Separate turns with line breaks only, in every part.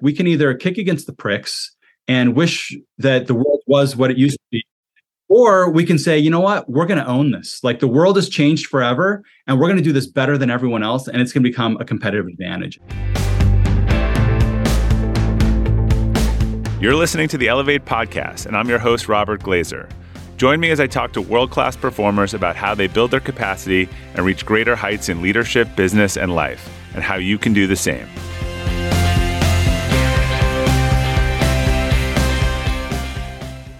we can either kick against the pricks and wish that the world was what it used to be or we can say, you know what, we're going to own this. Like the world has changed forever, and we're going to do this better than everyone else, and it's going to become a competitive advantage.
You're listening to the Elevate podcast, and I'm your host, Robert Glazer. Join me as I talk to world class performers about how they build their capacity and reach greater heights in leadership, business, and life, and how you can do the same.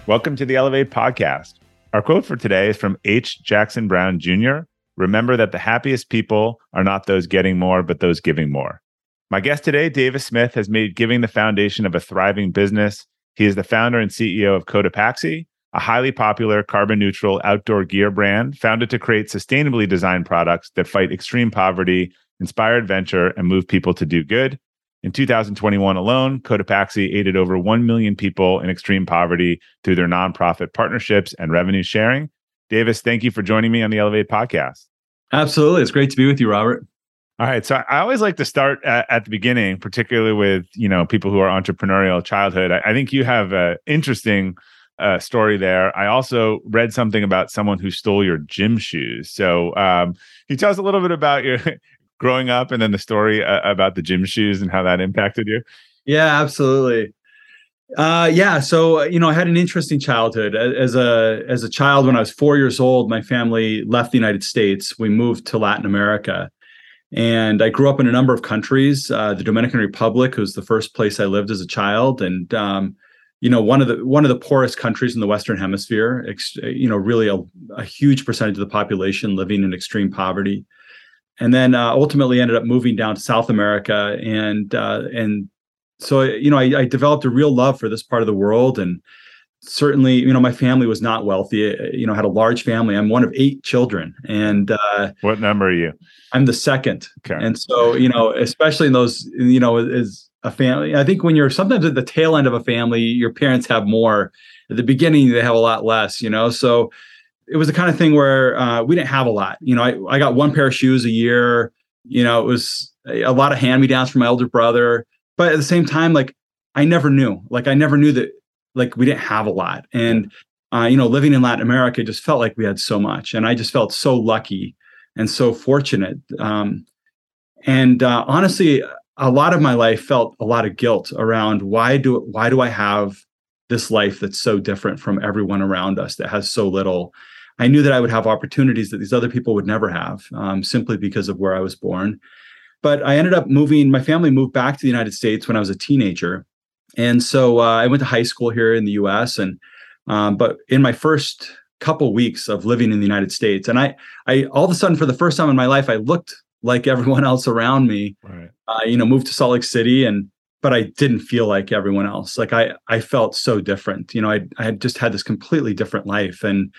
Welcome to the Elevate podcast. Our quote for today is from H. Jackson Brown Jr. Remember that the happiest people are not those getting more, but those giving more. My guest today, Davis Smith, has made giving the foundation of a thriving business. He is the founder and CEO of Cotopaxi, a highly popular carbon neutral outdoor gear brand founded to create sustainably designed products that fight extreme poverty, inspire adventure, and move people to do good. In 2021 alone, Cotopaxi aided over 1 million people in extreme poverty through their nonprofit partnerships and revenue sharing. Davis, thank you for joining me on the Elevate podcast.
Absolutely. It's great to be with you, Robert.
All right. So I always like to start at, at the beginning, particularly with, you know, people who are entrepreneurial childhood. I, I think you have an interesting uh, story there. I also read something about someone who stole your gym shoes. So um, can you tell us a little bit about your growing up and then the story uh, about the gym shoes and how that impacted you?
Yeah, absolutely. Uh, yeah, so you know, I had an interesting childhood. As a as a child, when I was four years old, my family left the United States. We moved to Latin America, and I grew up in a number of countries. Uh, the Dominican Republic was the first place I lived as a child, and um, you know, one of the one of the poorest countries in the Western Hemisphere. Ex- you know, really a, a huge percentage of the population living in extreme poverty and then uh, ultimately ended up moving down to South America, and uh, and so you know I, I, developed a real love for this part of the world, and certainly you know my family was not wealthy. Uh, you know, had a large family. I'm one of eight children, and uh,
what number are you?
I'm the second, okay. and so you know, especially in those, you know, as a family, I think when you're sometimes at the tail end of a family, your parents have more. At the beginning, they have a lot less. You know, so it was the kind of thing where uh, we didn't have a lot. You know, I, I got one pair of shoes a year. You know, it was a, lot of hand me downs from my older brother. But at the same time, like I never knew. Like I never knew that like we didn't have a lot. And uh, you know, living in Latin America just felt like we had so much, and I just felt so lucky and so fortunate. Um, and uh, honestly, a lot of my life felt a lot of guilt around why do why do I have this life that's so different from everyone around us that has so little I knew that I would have opportunities that these other people would never have um, simply because of where I was born. But I ended up moving, my family moved back to the United States when I was a teenager. And so uh, I went to high school here in the US. And, um, but in my first couple weeks of living in the United States, and I, I all of a sudden, for the first time in my life, I looked like everyone else around me. Right. Uh, you know, moved to Salt Lake City and but I didn't feel like everyone else. Like I I felt so different. You know, I I had just had this completely different life. And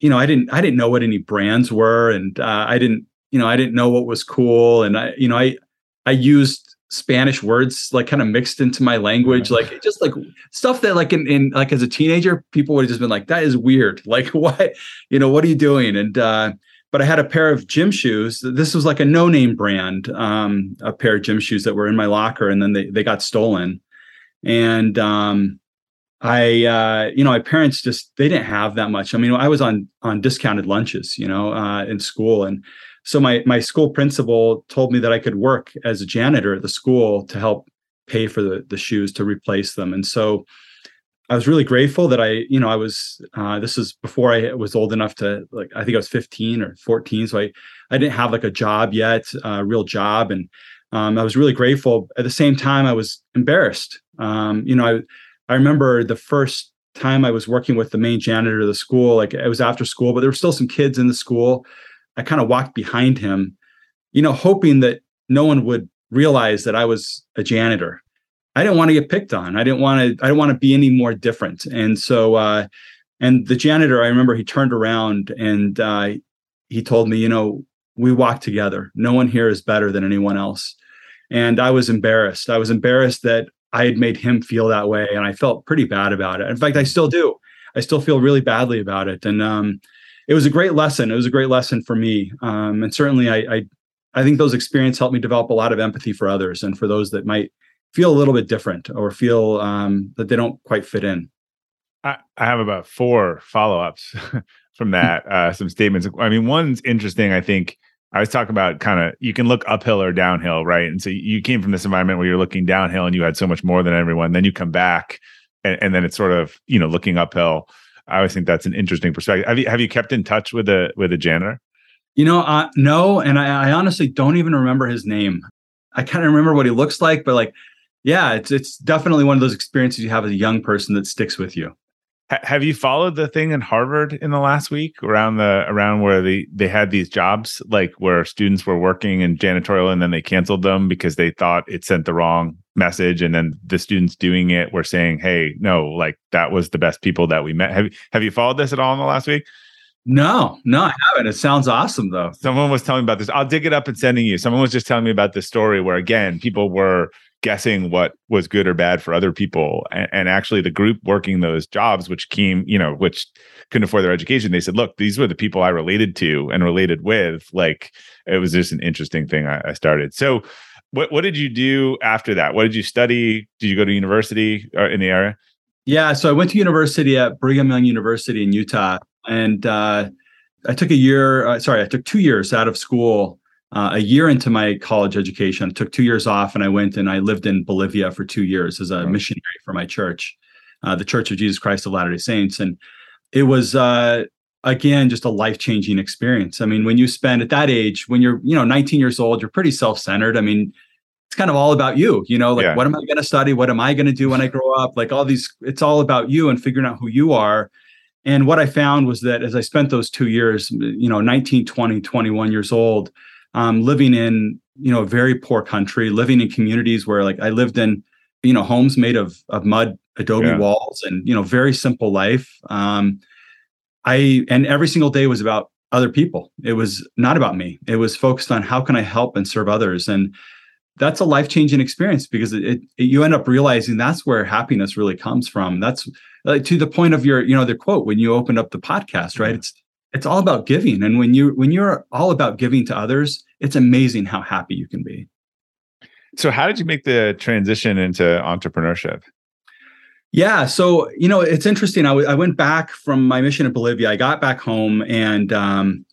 you know, I didn't I didn't know what any brands were, and uh, I didn't you know I didn't know what was cool, and I you know I I used Spanish words like kind of mixed into my language, like just like stuff that like in, in like as a teenager, people would have just been like, that is weird. Like what, you know, what are you doing? And uh, but I had a pair of gym shoes. This was like a no-name brand, um, a pair of gym shoes that were in my locker, and then they they got stolen. And um, I, uh, you know, my parents just they didn't have that much. I mean, I was on on discounted lunches, you know, uh, in school, and so my my school principal told me that I could work as a janitor at the school to help pay for the the shoes to replace them. And so I was really grateful that I, you know, I was. Uh, this was before I was old enough to like. I think I was 15 or 14, so I I didn't have like a job yet, a real job, and um, I was really grateful. At the same time, I was embarrassed. Um, you know, I I remember the first time I was working with the main janitor of the school, like it was after school, but there were still some kids in the school. I kind of walked behind him, you know, hoping that no one would realize that I was a janitor. I didn't want to get picked on. I didn't want to, I didn't want to be any more different. And so, uh, and the janitor, I remember he turned around and uh, he told me, you know, we walk together. No one here is better than anyone else. And I was embarrassed. I was embarrassed that I had made him feel that way, and I felt pretty bad about it. In fact, I still do. I still feel really badly about it, and um, it was a great lesson. It was a great lesson for me, um, and certainly, I, I I think those experiences helped me develop a lot of empathy for others and for those that might feel a little bit different or feel um, that they don't quite fit in.
I, I have about four follow ups from that. Uh, some statements. I mean, one's interesting. I think I was talking about kind of you can look uphill or downhill, right? And so you came from this environment where you're looking downhill and you had so much more than everyone. Then you come back, and, and then it's sort of you know looking uphill. I always think that's an interesting perspective. Have you have you kept in touch with a with a janitor?
You know, uh, no, and I, I honestly don't even remember his name. I kind of remember what he looks like, but like, yeah, it's it's definitely one of those experiences you have as a young person that sticks with you
have you followed the thing in Harvard in the last week around the around where they they had these jobs like where students were working in janitorial and then they canceled them because they thought it sent the wrong message and then the students doing it were saying hey no like that was the best people that we met have have you followed this at all in the last week
no, no, I haven't. It sounds awesome though.
Someone was telling me about this. I'll dig it up and sending you. Someone was just telling me about this story where again, people were guessing what was good or bad for other people and, and, actually the group working those jobs which came you know which couldn't afford their education they said look these were the people i related to and related with like it was just an interesting thing i, I started. So what, what did you do after that? What did you study? Did you go to university uh, in the area?
Yeah so i went to university at brigham young university in utah and uh, i took a year uh, sorry i took two years out of school uh, a year into my college education, I took two years off and I went and I lived in Bolivia for two years as a right. missionary for my church, uh, the Church of Jesus Christ of Latter day Saints. And it was, uh, again, just a life changing experience. I mean, when you spend at that age, when you're, you know, 19 years old, you're pretty self centered. I mean, it's kind of all about you, you know, like yeah. what am I going to study? What am I going to do when I grow up? Like all these, it's all about you and figuring out who you are. And what I found was that as I spent those two years, you know, 19, 20, 21 years old, um, living in you know a very poor country, living in communities where like I lived in you know homes made of of mud, adobe yeah. walls, and you know very simple life. Um, I and every single day was about other people. It was not about me. It was focused on how can I help and serve others and that's a life changing experience because it, it, you end up realizing that's where happiness really comes from. That's like to the point of your, you know, the quote when you opened up the podcast, right? Yeah. It's it's all about giving. And when you when you're all about giving to others it's amazing how happy you can be.
So how did you make the transition into entrepreneurship?
Yeah so you know it's interesting. I, w- I went back from my mission in bolivia. I got back home and um,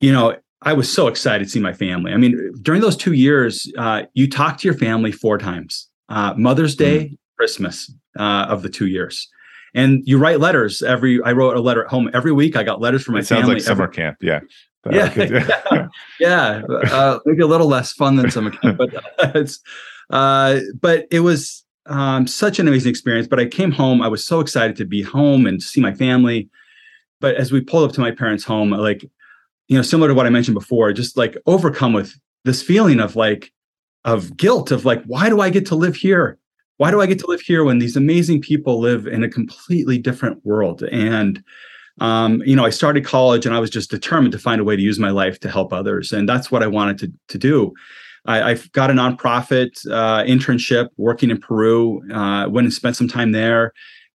you know i was so excited to see my family. I mean during those two years uh, you talk to your family four times uh, mother's day mm. christmas uh, of the two years and you write letters every i wrote a letter at home every week i got letters from my
it
family
sounds like summer camp yeah
yeah, yeah, yeah. Uh, maybe a little less fun than summer camp, but uh, it's, uh, but it was um, such an amazing experience. But I came home, I was so excited to be home and see my family. But as we pulled up to my parents' home, like, you know, similar to what I mentioned before, just like overcome with this feeling of like, of guilt of like, why do I get to live here? Why do I get to live here when these amazing people live in a completely different world? And um, you know, I started college and I was just determined to find a way to use my life to help others, and that's what I wanted to to do. I, have got a nonprofit uh, internship working in Peru. Uh, went and spent some time there.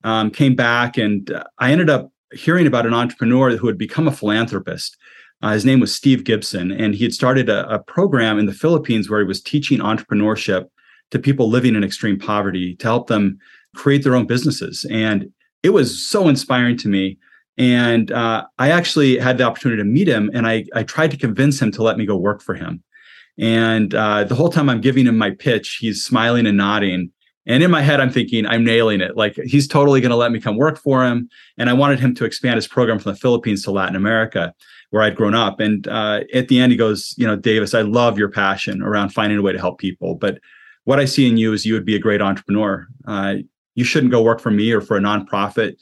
Um, came back, and I ended up hearing about an entrepreneur who had become a philanthropist. Uh, his name was Steve Gibson, and he had started a, a program in the Philippines where he was teaching entrepreneurship to people living in extreme poverty to help them create their own businesses. And it was so inspiring to me. And uh, I actually had the opportunity to meet him, and I, I tried to convince him to let me go work for him. And uh, the whole time I'm giving him my pitch, he's smiling and nodding. And in my head, I'm thinking, I'm nailing it. Like he's totally going to let me come work for him. And I wanted him to expand his program from the Philippines to Latin America, where I'd grown up. And uh, at the end, he goes, You know, Davis, I love your passion around finding a way to help people. But what I see in you is you would be a great entrepreneur. Uh, you shouldn't go work for me or for a nonprofit.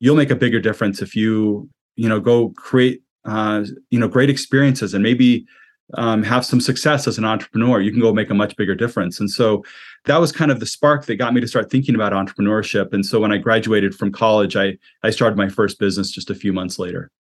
You'll make a bigger difference if you, you know, go create, uh, you know, great experiences and maybe um, have some success as an entrepreneur. You can go make a much bigger difference. And so that was kind of the spark that got me to start thinking about entrepreneurship. And so when I graduated from college, I I started my first business just a few months later.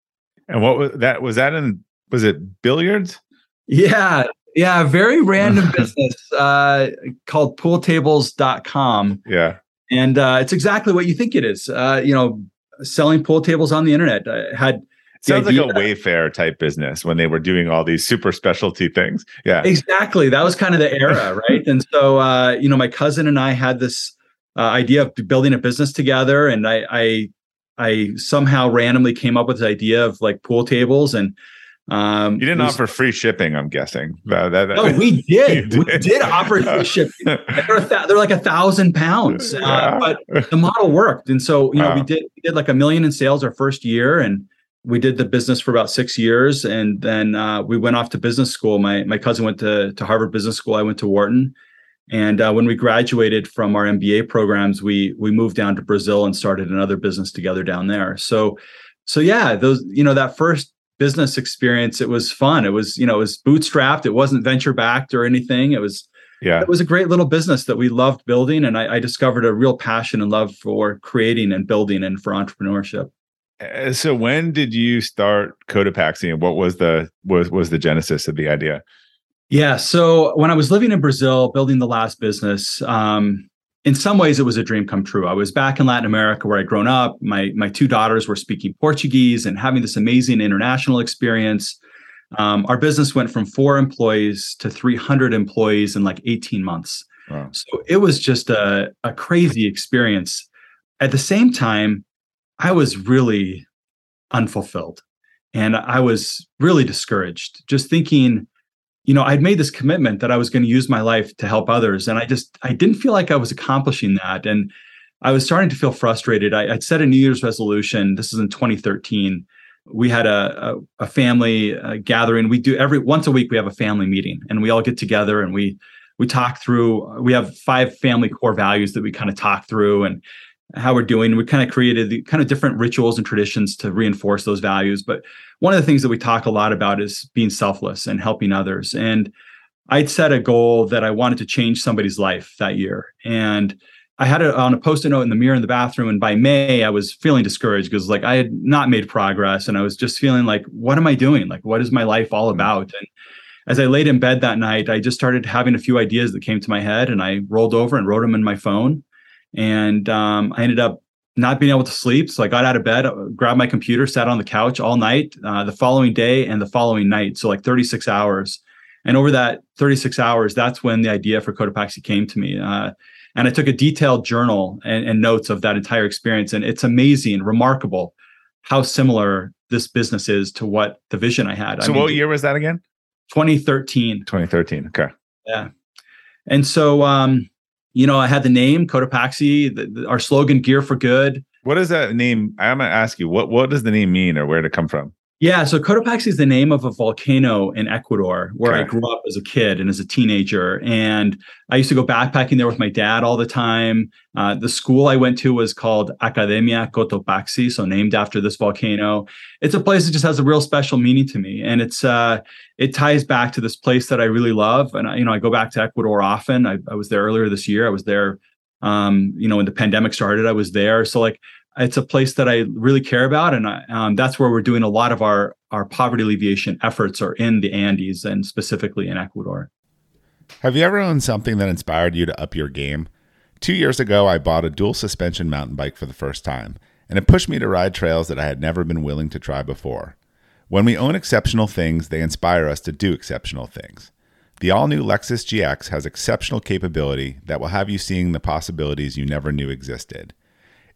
And what was that? Was that in? Was it billiards?
Yeah, yeah, very random business uh, called pooltables.com.
Yeah.
And uh, it's exactly what you think it is. Uh, you know, selling pool tables on the internet. I had
Sounds idea, like a Wayfair type business when they were doing all these super specialty things. Yeah,
exactly. That was kind of the era, right? and so, uh, you know, my cousin and I had this uh, idea of building a business together, and I, I, I somehow randomly came up with the idea of like pool tables and
um, you didn't was, offer free shipping, I'm guessing.
That, that, no, we did. did. We did offer free shipping. They're, th- they're like a thousand pounds, uh, yeah. but the model worked. And so, you know, wow. we did we did like a million in sales our first year, and we did the business for about six years, and then uh, we went off to business school. My my cousin went to to Harvard Business School. I went to Wharton, and uh, when we graduated from our MBA programs, we we moved down to Brazil and started another business together down there. So, so yeah, those you know that first business experience it was fun. It was you know it was bootstrapped. It wasn't venture backed or anything. It was yeah. it was a great little business that we loved building and I, I discovered a real passion and love for creating and building and for entrepreneurship.
Uh, so when did you start cotopaxi and what was the was was the genesis of the idea?
Yeah so when i was living in brazil building the last business um, in some ways it was a dream come true. I was back in Latin America where I'd grown up. My my two daughters were speaking Portuguese and having this amazing international experience. Um, our business went from four employees to 300 employees in like 18 months. Wow. So it was just a, a crazy experience. At the same time, I was really unfulfilled and I was really discouraged, just thinking, you know, I'd made this commitment that I was going to use my life to help others. And I just, I didn't feel like I was accomplishing that. And I was starting to feel frustrated. I, would set a New Year's resolution. This is in 2013. We had a, a, a family uh, gathering. We do every once a week. We have a family meeting, and we all get together and we we talk through. We have five family core values that we kind of talk through and how we're doing. We kind of created the kind of different rituals and traditions to reinforce those values. But one of the things that we talk a lot about is being selfless and helping others. And I'd set a goal that I wanted to change somebody's life that year. And I had it on a post-it note in the mirror in the bathroom. And by May, I was feeling discouraged because like I had not made progress. And I was just feeling like, what am I doing? Like, what is my life all mm-hmm. about? And as I laid in bed that night, I just started having a few ideas that came to my head and I rolled over and wrote them in my phone. And um, I ended up not being able to sleep. So I got out of bed, uh, grabbed my computer, sat on the couch all night, uh, the following day and the following night. So like 36 hours. And over that 36 hours, that's when the idea for Cotopaxi came to me. Uh, and I took a detailed journal and, and, notes of that entire experience. And it's amazing, remarkable how similar this business is to what the vision I had.
So
I
mean, what year was that again?
2013.
2013. Okay.
Yeah. And so, um, you know, I had the name Cotopaxi, the, the, our slogan "Gear for Good."
What does that name? I'm gonna ask you what what does the name mean, or where did it come from?
Yeah, so Cotopaxi is the name of a volcano in Ecuador where okay. I grew up as a kid and as a teenager. And I used to go backpacking there with my dad all the time. Uh, the school I went to was called Academia Cotopaxi, so named after this volcano. It's a place that just has a real special meaning to me, and it's uh, it ties back to this place that I really love. And I, you know, I go back to Ecuador often. I, I was there earlier this year. I was there, um, you know, when the pandemic started. I was there, so like it's a place that I really care about, and I, um, that's where we're doing a lot of our our poverty alleviation efforts are in the Andes and specifically in Ecuador.
Have you ever owned something that inspired you to up your game? Two years ago, I bought a dual suspension mountain bike for the first time, and it pushed me to ride trails that I had never been willing to try before. When we own exceptional things, they inspire us to do exceptional things. The all new Lexus GX has exceptional capability that will have you seeing the possibilities you never knew existed.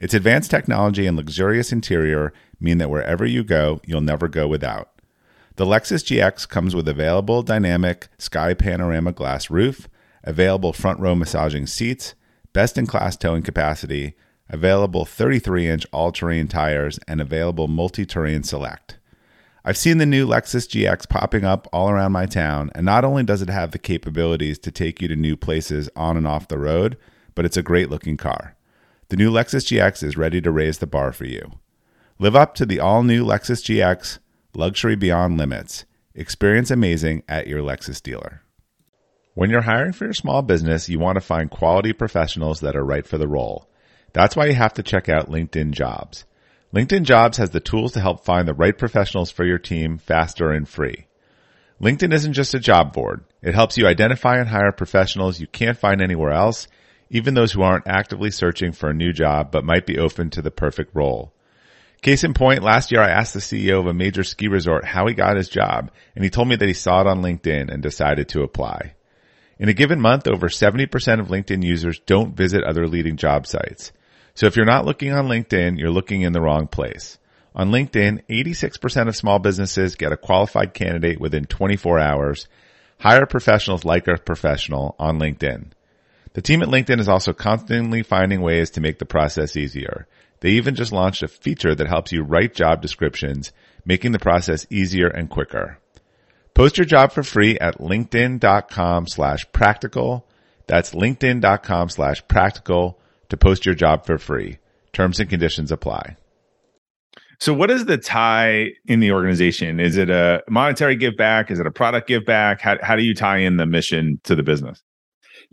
Its advanced technology and luxurious interior mean that wherever you go, you'll never go without. The Lexus GX comes with available dynamic sky panorama glass roof, available front row massaging seats, best in class towing capacity, available 33 inch all terrain tires, and available multi terrain select. I've seen the new Lexus GX popping up all around my town, and not only does it have the capabilities to take you to new places on and off the road, but it's a great looking car. The new Lexus GX is ready to raise the bar for you. Live up to the all new Lexus GX, luxury beyond limits. Experience amazing at your Lexus dealer. When you're hiring for your small business, you want to find quality professionals that are right for the role. That's why you have to check out LinkedIn Jobs. LinkedIn Jobs has the tools to help find the right professionals for your team faster and free. LinkedIn isn't just a job board. It helps you identify and hire professionals you can't find anywhere else even those who aren't actively searching for a new job but might be open to the perfect role.
Case in point, last year I asked the CEO of a major ski resort how he got his job, and he told me that he saw it on LinkedIn and decided to apply. In a given month, over 70% of LinkedIn users don't visit other leading job sites. So if you're not looking on LinkedIn, you're looking in the wrong place. On LinkedIn, 86% of small businesses get a qualified candidate within 24 hours. Hire professionals like a professional on LinkedIn. The team at LinkedIn is also constantly finding ways to make the process easier. They even just launched a feature that helps you write job descriptions, making the process easier and quicker. Post your job for free at linkedin.com slash practical. That's linkedin.com slash practical to post your job for free. Terms and conditions apply.
So, what is the tie in the organization? Is it a monetary give back? Is it a product give back? How, how do you tie in the mission to the business?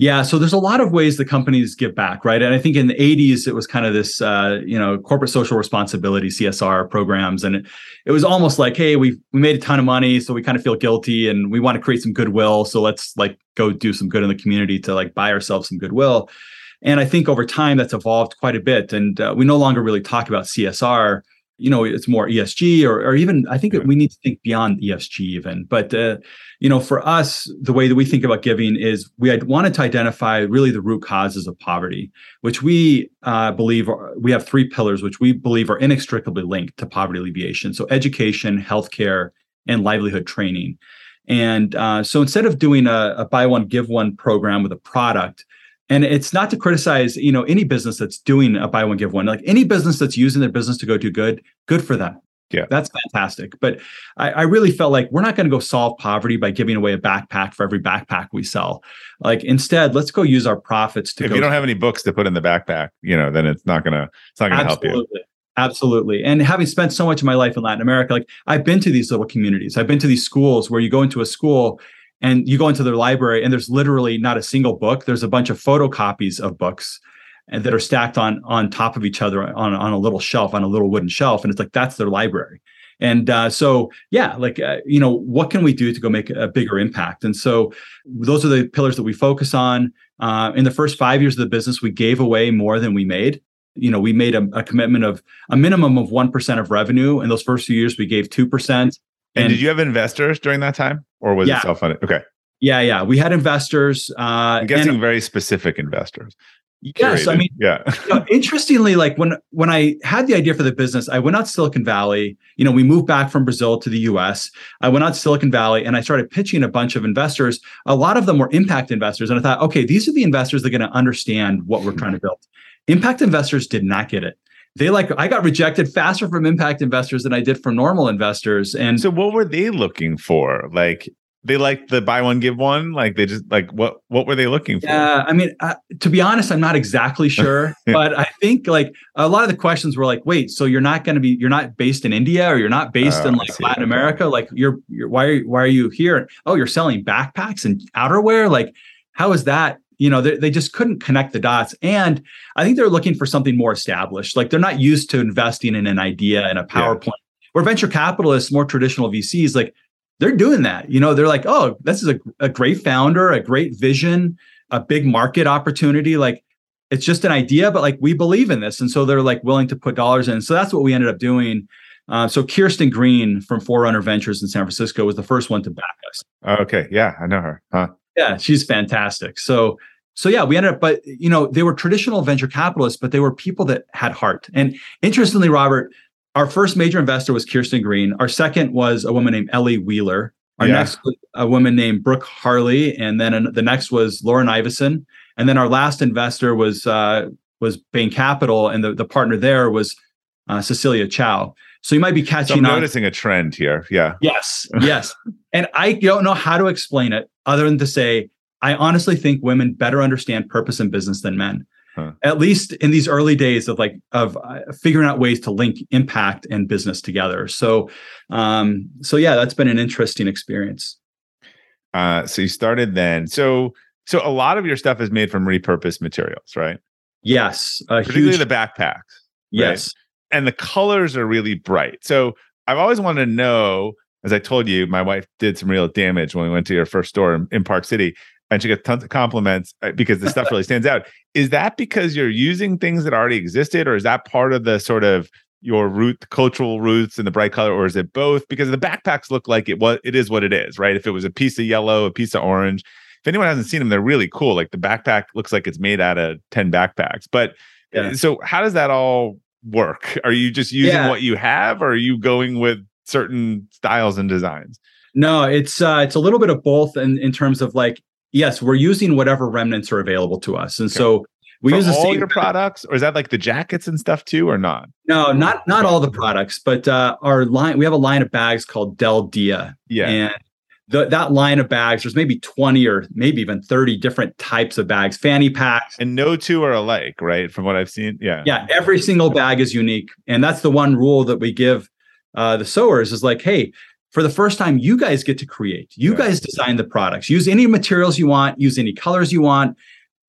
Yeah, so there's a lot of ways the companies give back, right? And I think in the 80s it was kind of this, uh, you know, corporate social responsibility (CSR) programs, and it, it was almost like, hey, we we made a ton of money, so we kind of feel guilty, and we want to create some goodwill, so let's like go do some good in the community to like buy ourselves some goodwill. And I think over time that's evolved quite a bit, and uh, we no longer really talk about CSR you know it's more esg or, or even i think that we need to think beyond esg even but uh, you know for us the way that we think about giving is we wanted to identify really the root causes of poverty which we uh, believe are, we have three pillars which we believe are inextricably linked to poverty alleviation. So education healthcare and livelihood training. And uh, so instead of doing a, a buy one give one program with a product and it's not to criticize you know any business that's doing a buy one give one. Like any business that's using their business to go do good good for them.
Yeah.
That's fantastic. But i, I really felt like we're not going to go solve poverty by giving away a backpack for every backpack we sell. Like instead let's go use our profits to
if you don't have any books to put in the backpack you know then it's not gonna it's not gonna help you.
Absolutely. And having spent so much of my life in Latin America, like I've been to these little communities. I've been to these schools where you go into a school and you go into their library and there's literally not a single book. There's a bunch of photocopies of books that are stacked on on top of each other on, on a little shelf on a little wooden shelf and it's like that's their library. And uh, so yeah like uh, you know what can we do to go make a bigger impact? And so those are the pillars that we focus on. Uh, in the first five years of the business we gave away more than we made. You know we made a, a commitment of a minimum of 1% of revenue. In those first few years we gave 2%
and, and, did you have investors during that time, or was yeah. it self funded? Okay.
Yeah, yeah, we had investors. Uh,
I'm guessing and, very specific investors.
Yes, I mean,
yeah.
you know, interestingly, like when when I had the idea for the business, I went out to Silicon Valley. You know, we moved back from Brazil to the U.S. I went out to Silicon Valley and I started pitching a bunch of investors. A lot of them were impact investors, and I thought, okay, these are the investors that are going to understand what we're trying to build. Impact investors did not get it they like I got rejected faster from impact investors than I did from normal investors. And
so what were they looking for? Like they like the buy one give one? Like they just like what what were they looking for?
Yeah i mean uh, to be honest i'm not exactly sure but i think like a lot of the questions were like wait so you're not going to be you're not based in india or you're not based oh, in like latin america? Like you're, you're why are why are you here? Oh you're selling backpacks and outerwear? Like how is that you know they, they just couldn't connect the dots. And i think they're looking for something more established. Like they're not used to investing in an idea and a powerpoint. Yeah. where venture capitalists more traditional vcs like they're doing that. You know they're like oh this is a, a great founder a great vision a big market opportunity. Like it's just an idea but like we believe in this. And so they're like willing to put dollars in. So that's what we ended up doing. Uh, so Kirsten Green from Forerunner Ventures in San Francisco was the first one to back us.
Okay, yeah, I know her. Huh?
Yeah she's fantastic. So so yeah we ended up but you know they were traditional venture capitalists but they were people that had heart. And interestingly robert our first major investor was kirsten green. Our second was a woman named ellie wheeler. Our yeah. next was a woman named brooke harley and then the next was lauren iveson. And then our last investor was uh, was bain capital and the, the partner there was uh, cecilia chow so you might be catching so
I'm noticing a trend here. Yeah.
Yes. Yes. and I don't know how to explain it other than to say, I honestly think women better understand purpose in business than men. Huh. At least in these early days of like of uh, figuring out ways to link impact and business together. So, um, so yeah, that's been an interesting experience.
Uh, so you started then. So, so a lot of your stuff is made from repurposed materials, right?
Yes,
particularly huge... the backpacks. Right? And the colors are really bright. So I've always wanted to know, as I told you, my wife did some real damage when we went to your first store in, in Park City, and she got tons of compliments uh, because the stuff really stands out. Is that because you're using things that already existed, or is that part of the sort of your root, the cultural roots and the bright color, or is it both? Because the backpacks look like it was it is what it is, right? If it was a piece of yellow, a piece of orange. If anyone hasn't seen them, they're really cool. Like the backpack looks like it's made out of 10 backpacks. But yeah. so how does that all work? Are you just using yeah. what you have or are you going with certain styles and designs?
No, it's uh it's a little bit of both in, in terms of like, yes, we're using whatever remnants are available to us. And okay. so
we For use all your products, or is that like the jackets and stuff too, or not?
No, not not all the products, but uh, our line. We have a line of bags called Del Dia.
Yeah,
and the, that line of bags, there's maybe 20 or maybe even 30 different types of bags, fanny packs.
And no two are alike, right? From what I've seen. Yeah.
Yeah. Every single bag is unique. And that's the one rule that we give uh, the sewers is like, hey, for the first time, you guys get to create. You yeah. guys design the products. Use any materials you want, use any colors you want.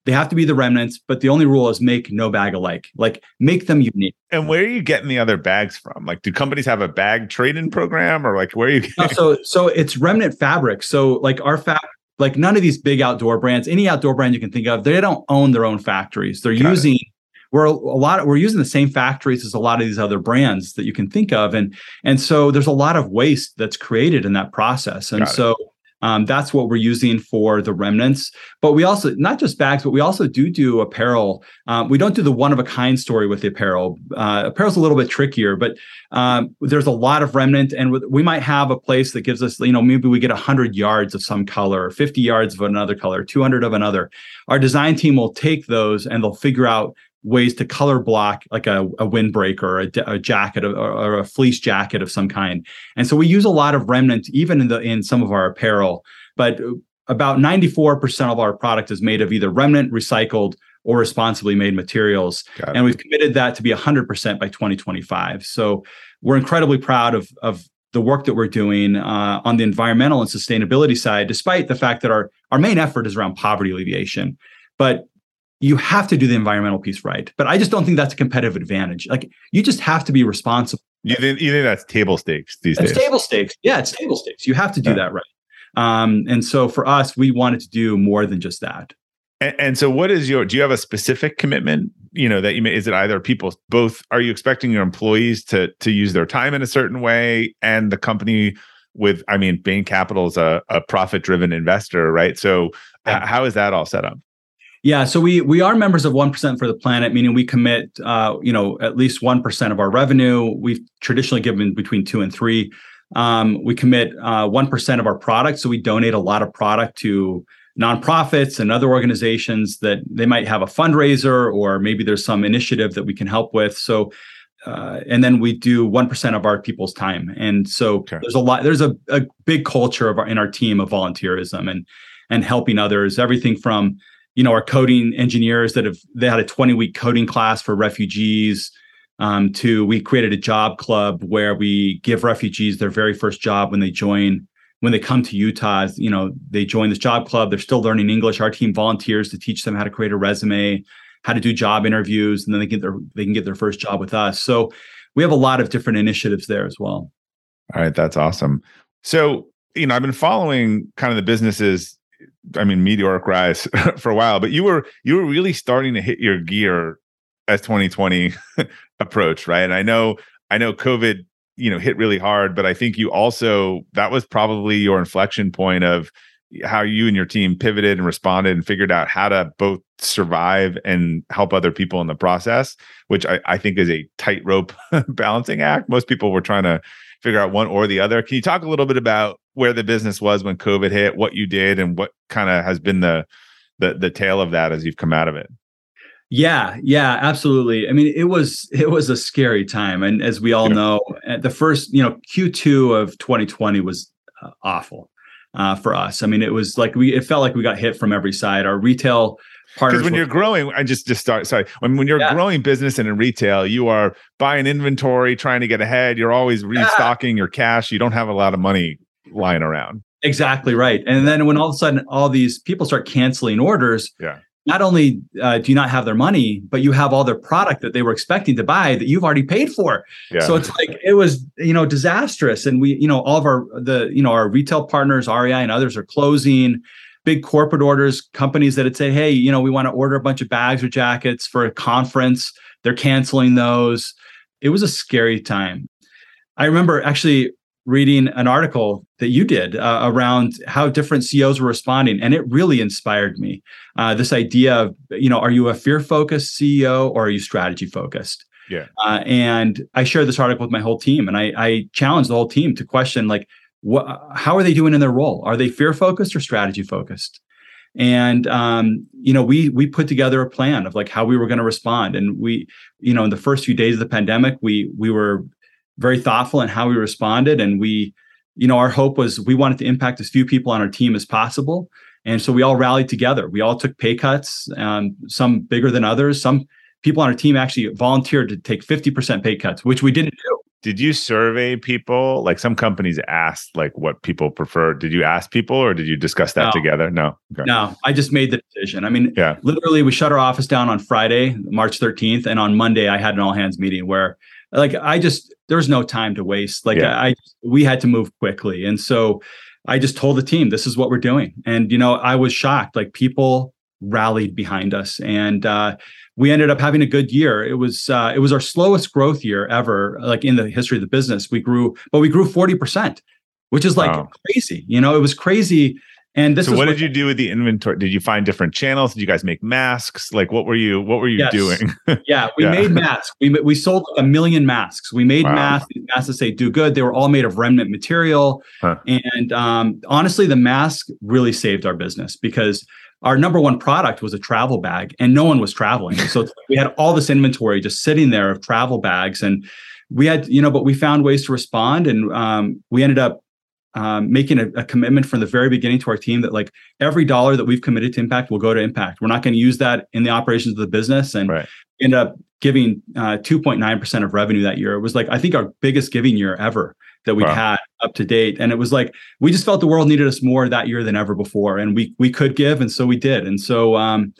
They have to be the remnants, but the only rule is make no bag alike. Like make them unique.
And where are you getting the other bags from? Like, do companies have a bag trade-in program, or like where are you?
Getting- no, so, so it's remnant fabric. So, like our fabric, like none of these big outdoor brands, any outdoor brand you can think of, they don't own their own factories. They're Got using. It. We're a lot. Of, we're using the same factories as a lot of these other brands that you can think of, and and so there's a lot of waste that's created in that process, and Got so. It um, that's what we're using for the remnants. But we also, not just bags, but we also do do apparel. Um, we don't do the one of a kind story with the apparel. Uh, apparel's a little bit trickier, but um, there's a lot of remnant, and we might have a place that gives us, you know, maybe we get 100 yards of some color, 50 yards of another color, 200 of another. Our design team will take those and they'll figure out ways to color block like a, a windbreaker or a, a jacket or, or, a fleece jacket of some kind. And so we use a lot of remnant even in the in some of our apparel, but about 94% of our product is made of either remnant, recycled, or responsibly made materials. And we've committed that to be 100% by 2025. So we're incredibly proud of, of the work that we're doing uh, on the environmental and sustainability side, despite the fact that our, our main effort is around poverty alleviation. But you have to do the environmental piece right. But I just don't think that's a competitive advantage. Like you just have to be responsible.
You think, you think that's table stakes these days?
it's
days?
table stakes. Yeah, it's table stakes. You have to do yeah. that right. Um, and so for us, we wanted to do more than just that.
And, and, so, what is your? Do you have a specific commitment? You know that you may, is it either people both? Are you expecting your employees to to use their time in a certain way, and the company with? I mean, Bain Capital is a, a profit driven investor, right? So, yeah. how is that all set up?
Yeah, so we we are members of one percent for the planet, meaning we commit, uh, you know, at least one percent of our revenue. We've traditionally given between two and three. Um, we commit uh, one uh, of our product, so we donate a lot of product to nonprofits and other organizations that they might have a fundraiser or maybe there's some initiative that we can help with. So, uh, and then we do one percent of our people's time, and so okay. there's a lot. There's a, a big culture of our in our team of volunteerism and and helping others. Everything from you know our coding engineers that have they had a 20 week coding class for refugees. Um, to we created a job club where we give refugees their very first job when they join when they come to utah. You know they join this job club. They're still learning english. Our team volunteers to teach them how to create a resume how to do job interviews and then they get their they can get their first job with us. So we have a lot of different initiatives there as well.
All right. That's awesome. So you know i've been following kind of the businesses I mean, meteoric rise for a while, but you were you were really starting to hit your gear as 2020 approach, right? And I know I know COVID, you know, hit really hard, but I think you also that was probably your inflection point of how you and your team pivoted and responded and figured out how to both survive and help other people in the process, which I, I think is a tightrope balancing act. Most people were trying to figure out one or the other. Can you talk a little bit about where the business was when COVID hit, what you did, and what kind of has been the the the tail of that as you've come out of it?
Yeah, yeah, absolutely. I mean, it was it was a scary time, and as we all yeah. know, the first you know Q2 of 2020 was uh, awful uh, for us. I mean, it was like we it felt like we got hit from every side. Our retail partners.
because when you're growing, I just just start. Sorry, when when you're yeah. growing business and in retail, you are buying inventory, trying to get ahead. You're always restocking yeah. your cash. You don't have a lot of money lying around.
Exactly right. And then when all of a sudden all these people start canceling orders,
yeah.
Not only uh, do you not have their money, but you have all their product that they were expecting to buy that you've already paid for. Yeah. So it's like it was, you know, disastrous. And we, you know, all of our the, you know, our retail partners, REI and others are closing big corporate orders, companies that had said, hey, you know, we want to order a bunch of bags or jackets for a conference. They're canceling those. it was a scary time. I remember actually reading an article that you did uh, around how different CEOs were responding, and it really inspired me. Uh, this idea of, you know, are you a fear focused CEO or are you strategy focused?
Yeah.
Uh, and I shared this article with my whole team, and I, I challenged the whole team to question, like, what, how are they doing in their role? Are they fear focused or strategy focused? and um, you know we we put together a plan of like how we were going to respond and we you know in the first few days of the pandemic we we were very thoughtful in how we responded. And we you know our hope was we wanted to impact as few people on our team as possible. And so we all rallied together. We all took pay cuts um, some bigger than others. Some people on our team actually volunteered to take 50% pay cuts which we didn't do.
Did you survey people? Like some companies asked like what people prefer. Did you ask people or did you discuss that no. together? No.
Okay. no i just made the decision. I mean yeah. literally we shut our office down on friday march 13th and on monday i had an all hands meeting where like i just there was no time to waste like yeah. I, we had to move quickly and so i just told the team this is what we're doing and you know i was shocked like people rallied behind us and uh we ended up having a good year. It was uh, it was our slowest growth year ever, like in the history of the business. We grew, but we grew forty percent, which is like wow. crazy. You know, it was crazy. And this
so, what, what did you do with the inventory? Did you find different channels? Did you guys make masks? Like, what were you what were you yes. doing?
yeah, we yeah. made masks. We we sold a million masks. We made wow. masks. Masks that say "Do Good." They were all made of remnant material, huh. and um, honestly, the mask really saved our business because our number one product was a travel bag and no one was traveling so we had all this inventory just sitting there of travel bags and we had you know but we found ways to respond and um, we ended up um, making a, a, commitment from the very beginning to our team that like every dollar that we've committed to impact will go to impact we're not going to use that in the operations of the business and right. end up giving uh, 2.9% of revenue that year it was like i think our biggest giving year ever that we'd wow. had up to date. And it was like we just felt the world needed us more that year than ever before, and we we could give, and so we did. And so um,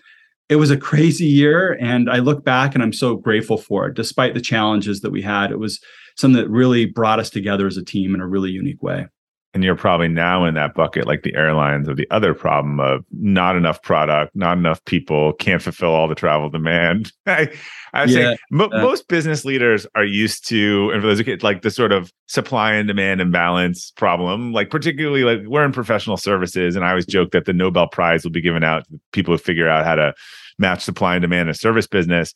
it was a crazy year, and I look back and I'm so grateful for it, despite the challenges that we had. It was something that really brought us together as a team in a really unique way
and you're probably now in that bucket like the airlines of the other problem of not enough product not enough people can't fulfill all the travel demand. I, I would yeah, say mo- uh, most business leaders are used to and for those kids like the sort of supply and demand imbalance problem like particularly like we're in professional services and i always joke that the nobel prize will be given out to people who figure out how to match supply and demand in a service business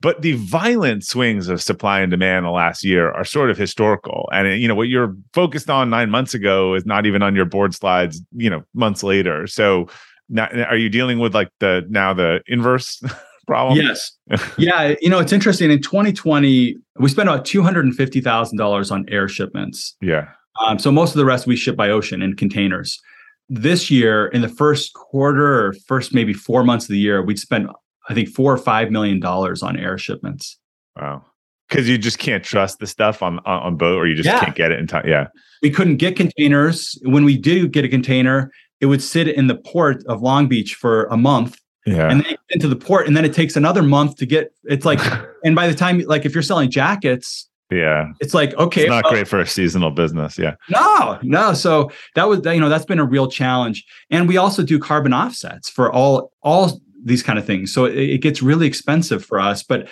but the violent swings of supply and demand the last year are sort of historical. And you know what you're focused on nine months ago is not even on your board slides you know months later. So now are you dealing with like the now the inverse problem?
Yes. Yeah you know it's interesting. In 2020 we spent about $250000 on air shipments.
Yeah.
Um, so most of the rest we ship by ocean in containers. This year in the first quarter or first maybe four months of the year we'd spent I think four or five million dollars on air shipments.
Wow. Because you just can't trust the stuff on on boat, or you just yeah. can't get it in time. Yeah,
we couldn't get containers. When we do get a container, it would sit in the port of Long Beach for a month,
yeah.
and then into the port, and then it takes another month to get. It's like, and by the time, like, if you're selling jackets,
yeah,
it's like okay,
it's not well, great for a seasonal business. Yeah,
no, no. So that was you know that's been a real challenge, and we also do carbon offsets for all all these kind of things. So it, it, gets really expensive for us, but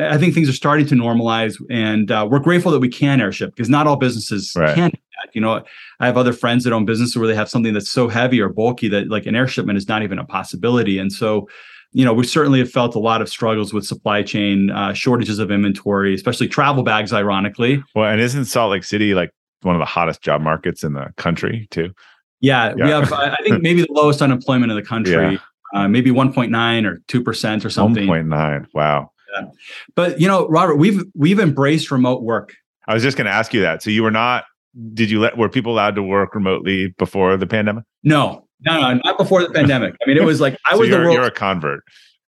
I think things are starting to normalize, and uh, we're grateful that we can airship because not all businesses right. can. You know, I have other friends that own businesses where they have something that's so heavy or bulky that like an air shipment is not even a possibility, and so you know, we certainly have felt a lot of struggles with supply chain uh, shortages of inventory, especially travel bags. Ironically,
well, and isn't Salt Lake City like one of the hottest job markets in the country too?
Yeah, yeah. we have. I think maybe the lowest unemployment in the country. Yeah uh, maybe 1.9 or 2% or something.
1.9. Wow.
Yeah. But you know, Robert, we've we've embraced remote work.
I was just going to ask you that. So you were not did you let were people allowed to work remotely before the pandemic?
No. No, no, not before the pandemic. I mean, it was like I
so
was
the
world.
You're a convert.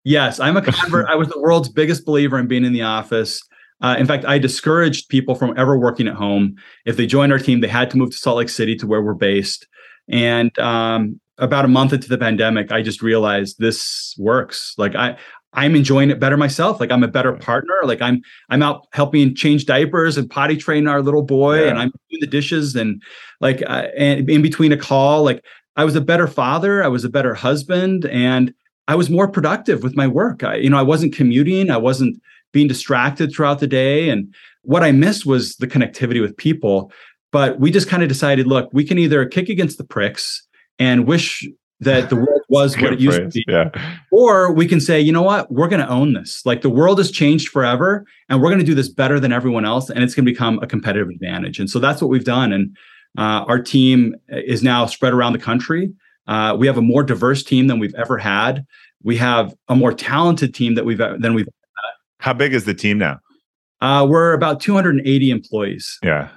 Yes, I'm a convert. I was the world's biggest believer in being in the office. Uh, in fact, I discouraged people from ever working at home. If they joined our team, they had to move to Salt Lake City to where we're based. And um, about a month into the pandemic, I just realized this works. Like I, I'm enjoying it better myself. Like I'm a better partner. Like I'm, I'm out helping change diapers and potty train our little boy, yeah. and I'm doing the dishes and like, uh, and in between a call, like I was a better father. I was a better husband, and I was more productive with my work. I, you know, I wasn't commuting. I wasn't being distracted throughout the day. And what I missed was the connectivity with people. But we just kind of decided, look, we can either kick against the pricks and wish that the world was what it used phrase. to be. Yeah. Or we can say, you know what, we're going to own this. Like the world has changed forever, and we're going to do this better than everyone else, and it's going to become a competitive advantage. And so that's what we've done. And uh, our team is now spread around the country. Uh, we have a more diverse team than we've ever had. We have a more talented team that we've than we've. Had.
How big is the team now?
Uh, we're about 280 employees.
Yeah.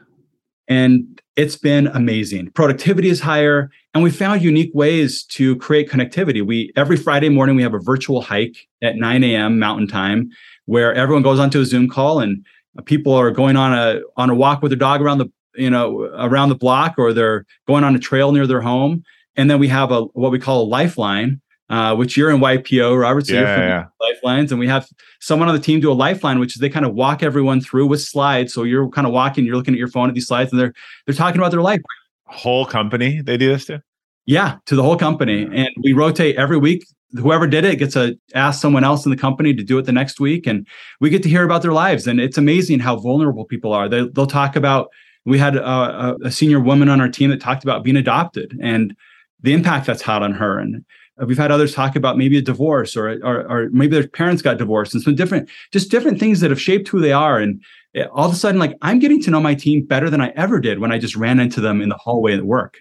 And it's been amazing. Productivity is higher, and we found unique ways to create connectivity. We every Friday morning we have a virtual hike at 9 a.m. Mountain Time, where everyone goes onto a Zoom call and people are going on a on a walk with their dog around the you know around the block, or they're going on a trail near their home. And then we have a what we call a lifeline, uh, which you're in YPO, Robert. So yeah, you're from yeah. Lifelines, and we have someone on the team do a lifeline, which is they kind of walk everyone through with slides. So you're kind of walking, you're looking at your phone at these slides, and they're they're talking about their life.
Whole company, they do this to.
Yeah, to the whole company, and we rotate every week. Whoever did it gets to ask someone else in the company to do it the next week, and we get to hear about their lives. And it's amazing how vulnerable people are. They, they'll talk about. We had a, a senior woman on our team that talked about being adopted and the impact that's had on her and we've had others talk about maybe a divorce or, or, or maybe their parents got divorced and some different just different things that have shaped who they are. And eh, all of a sudden like i'm getting to know my team better than i ever did when i just ran into them in the hallway at work.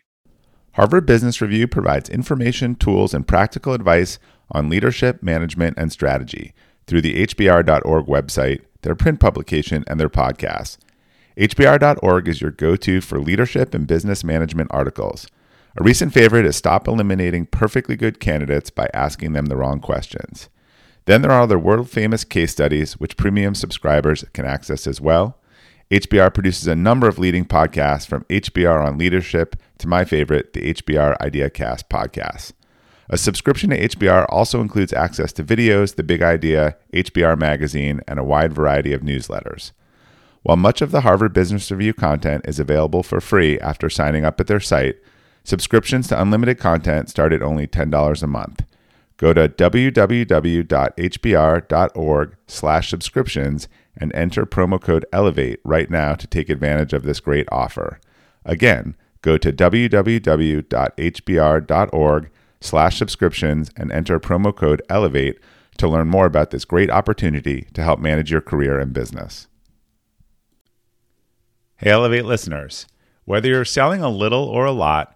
Harvard business review provides information tools and practical advice on leadership management and strategy through the hbr.org website their print publication and their podcast hbr.org is your go-to for leadership and business management articles a recent favorite is stop eliminating perfectly good candidates by asking them the wrong questions. Then there are the world famous case studies, which premium subscribers can access as well. HBR produces a number of leading podcasts from HBR on leadership to my favorite, the HBR IdeaCast podcast. A subscription to HBR also includes access to videos, The Big Idea, HBR Magazine, and a wide variety of newsletters. While much of the Harvard Business Review content is available for free after signing up at their site, Subscriptions to unlimited content start at only $10 a month. Go to www.hbr.org/subscriptions and enter promo code ELEVATE right now to take advantage of this great offer. Again, go to www.hbr.org/subscriptions and enter promo code ELEVATE to learn more about this great opportunity to help manage your career and business.
Hey Elevate listeners, whether you're selling a little or a lot,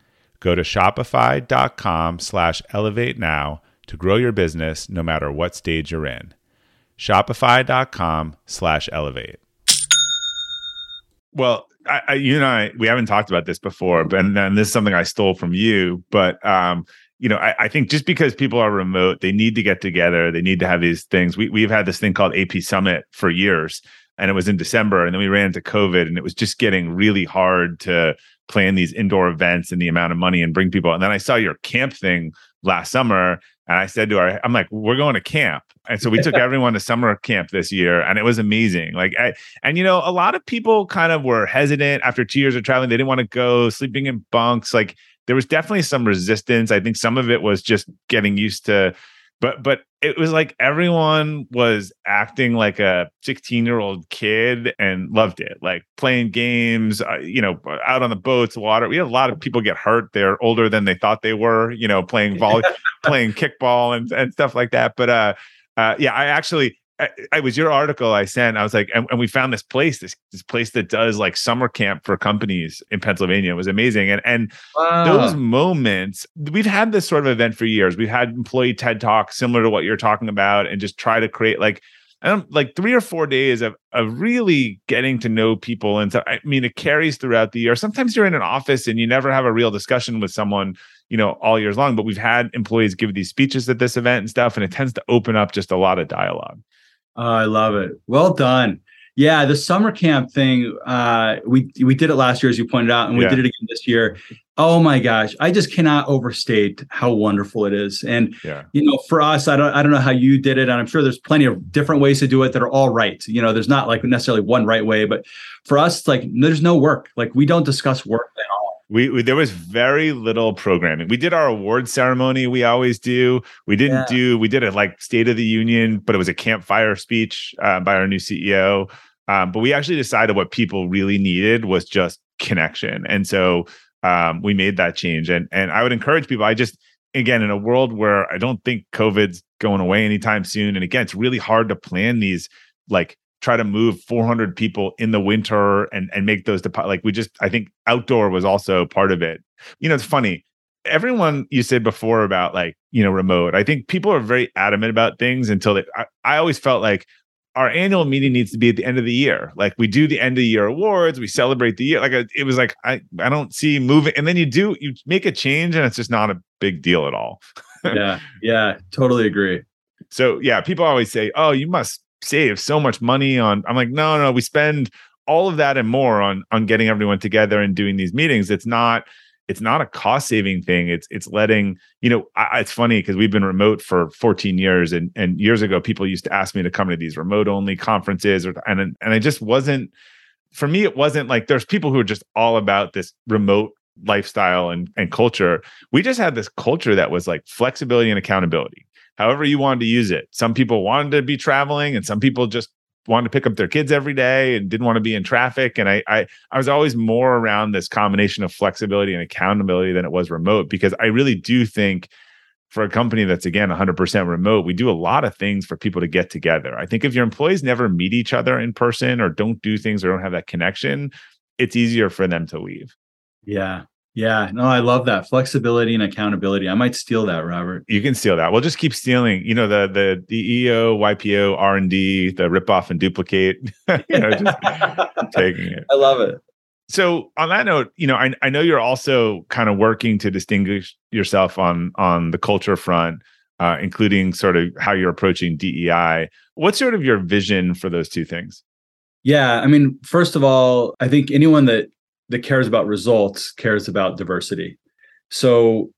Go to shopify.com slash elevate now to grow your business no matter what stage you're in. Shopify.com slash elevate. Well, I, I, you and I, we haven't talked about this before, but and, and this is something I stole from you. But um, you know, I, I, think just because people are remote, they need to get together. They need to have these things. We we've had this thing called AP Summit for years, and it was in December, and then we ran into COVID, and it was just getting really hard to plan these indoor events and the amount of money and bring people. And then I saw your camp thing last summer and I said to her, I'm like, we're going to camp. And so we took everyone to summer camp this year and it was amazing. Like, I, and you know, a lot of people kind of were hesitant after two years of traveling. They didn't want to go sleeping in bunks. Like, there was definitely some resistance. I think some of it was just getting used to but but it was like everyone was acting like a 16 year old kid and loved it like playing games uh, you know out on the boats water. We had a lot of people get hurt. They're older than they thought they were you know playing volley playing kickball and, and stuff like that. But uh, uh yeah i actually I, was your article I sent. I was like, and, and, we found this place, this this place that does like summer camp for companies in Pennsylvania. It was amazing. And and wow. those moments, we've had this sort of event for years. We've had employee TED talks similar to what you're talking about, and just try to create like I don't like three or four days of of really getting to know people. And so I mean it carries throughout the year. Sometimes you're in an office and you never have a real discussion with someone, you know, all years long. But we've had employees give these speeches at this event and stuff, and it tends to open up just a lot of dialogue.
Oh, I love it. Well done. Yeah, the summer camp thing, uh, we we did it last year, as you pointed out, and we yeah. did it again this year. Oh my gosh, I just cannot overstate how wonderful it is. And yeah. you know, for us, I don't I don't know how you did it, and I'm sure there's plenty of different ways to do it that are all right. You know, there's not like necessarily one right way, but for us, it's like there's no work. Like we don't discuss work at all
we, we, there was very little programming. We did our award ceremony. We always do. We didn't yeah. do. We did a like State of the Union, but it was a campfire speech uh, by our new CEO. Um, but we actually decided what people really needed was just connection, and so um, we made that change. And and I would encourage people. I just again in a world where I don't think COVID's going away anytime soon, and again, it's really hard to plan these like try to move 400 people in the winter and and make those depo- like we just I think outdoor was also part of it. You know, it's funny. Everyone you said before about like you know remote. I think people are very adamant about things until they. I, I always felt like our annual meeting needs to be at the end of the year. Like we do the end of the year awards, we celebrate the year. Like it was like I I don't see moving, and then you do you make a change, and it's just not a big deal at all.
yeah, yeah, totally agree.
So yeah, people always say, "Oh, you must save so much money on i'm like no no we spend all of that and more on on getting everyone together and doing these meetings. It's not it's not a cost saving thing. It's it's letting you know I, it's funny because we've been remote for 14 years and and years ago people used to ask me to come to these remote only conferences or and and i just wasn't for me it wasn't like there's people who are just all about this remote lifestyle and and culture. We just had this culture that was like flexibility and accountability however you wanted to use it. Some people wanted to be traveling and some people just wanted to pick up their kids every day and didn't want to be in traffic. And I, I, I was always more around this combination of flexibility and accountability than it was remote because I really do think for a company that's again 100% remote, we do a lot of things for people to get together. I think if your employees never meet each other in person or don't do things or don't have that connection, it's easier for them to leave.
Yeah. Yeah, no, I love that flexibility and accountability. I might steal that, Robert.
You can steal that. We'll just keep stealing. You know, the the the EO, YPO, R and D, the rip off and duplicate. you know, just taking it.
I love it.
So on that note, you know, I I know you're also kind of working to distinguish yourself on on the culture front, uh, including sort of how you're approaching DEI. What's sort of your vision for those two things?
Yeah, I mean, first of all, I think anyone that that cares about results cares about diversity. So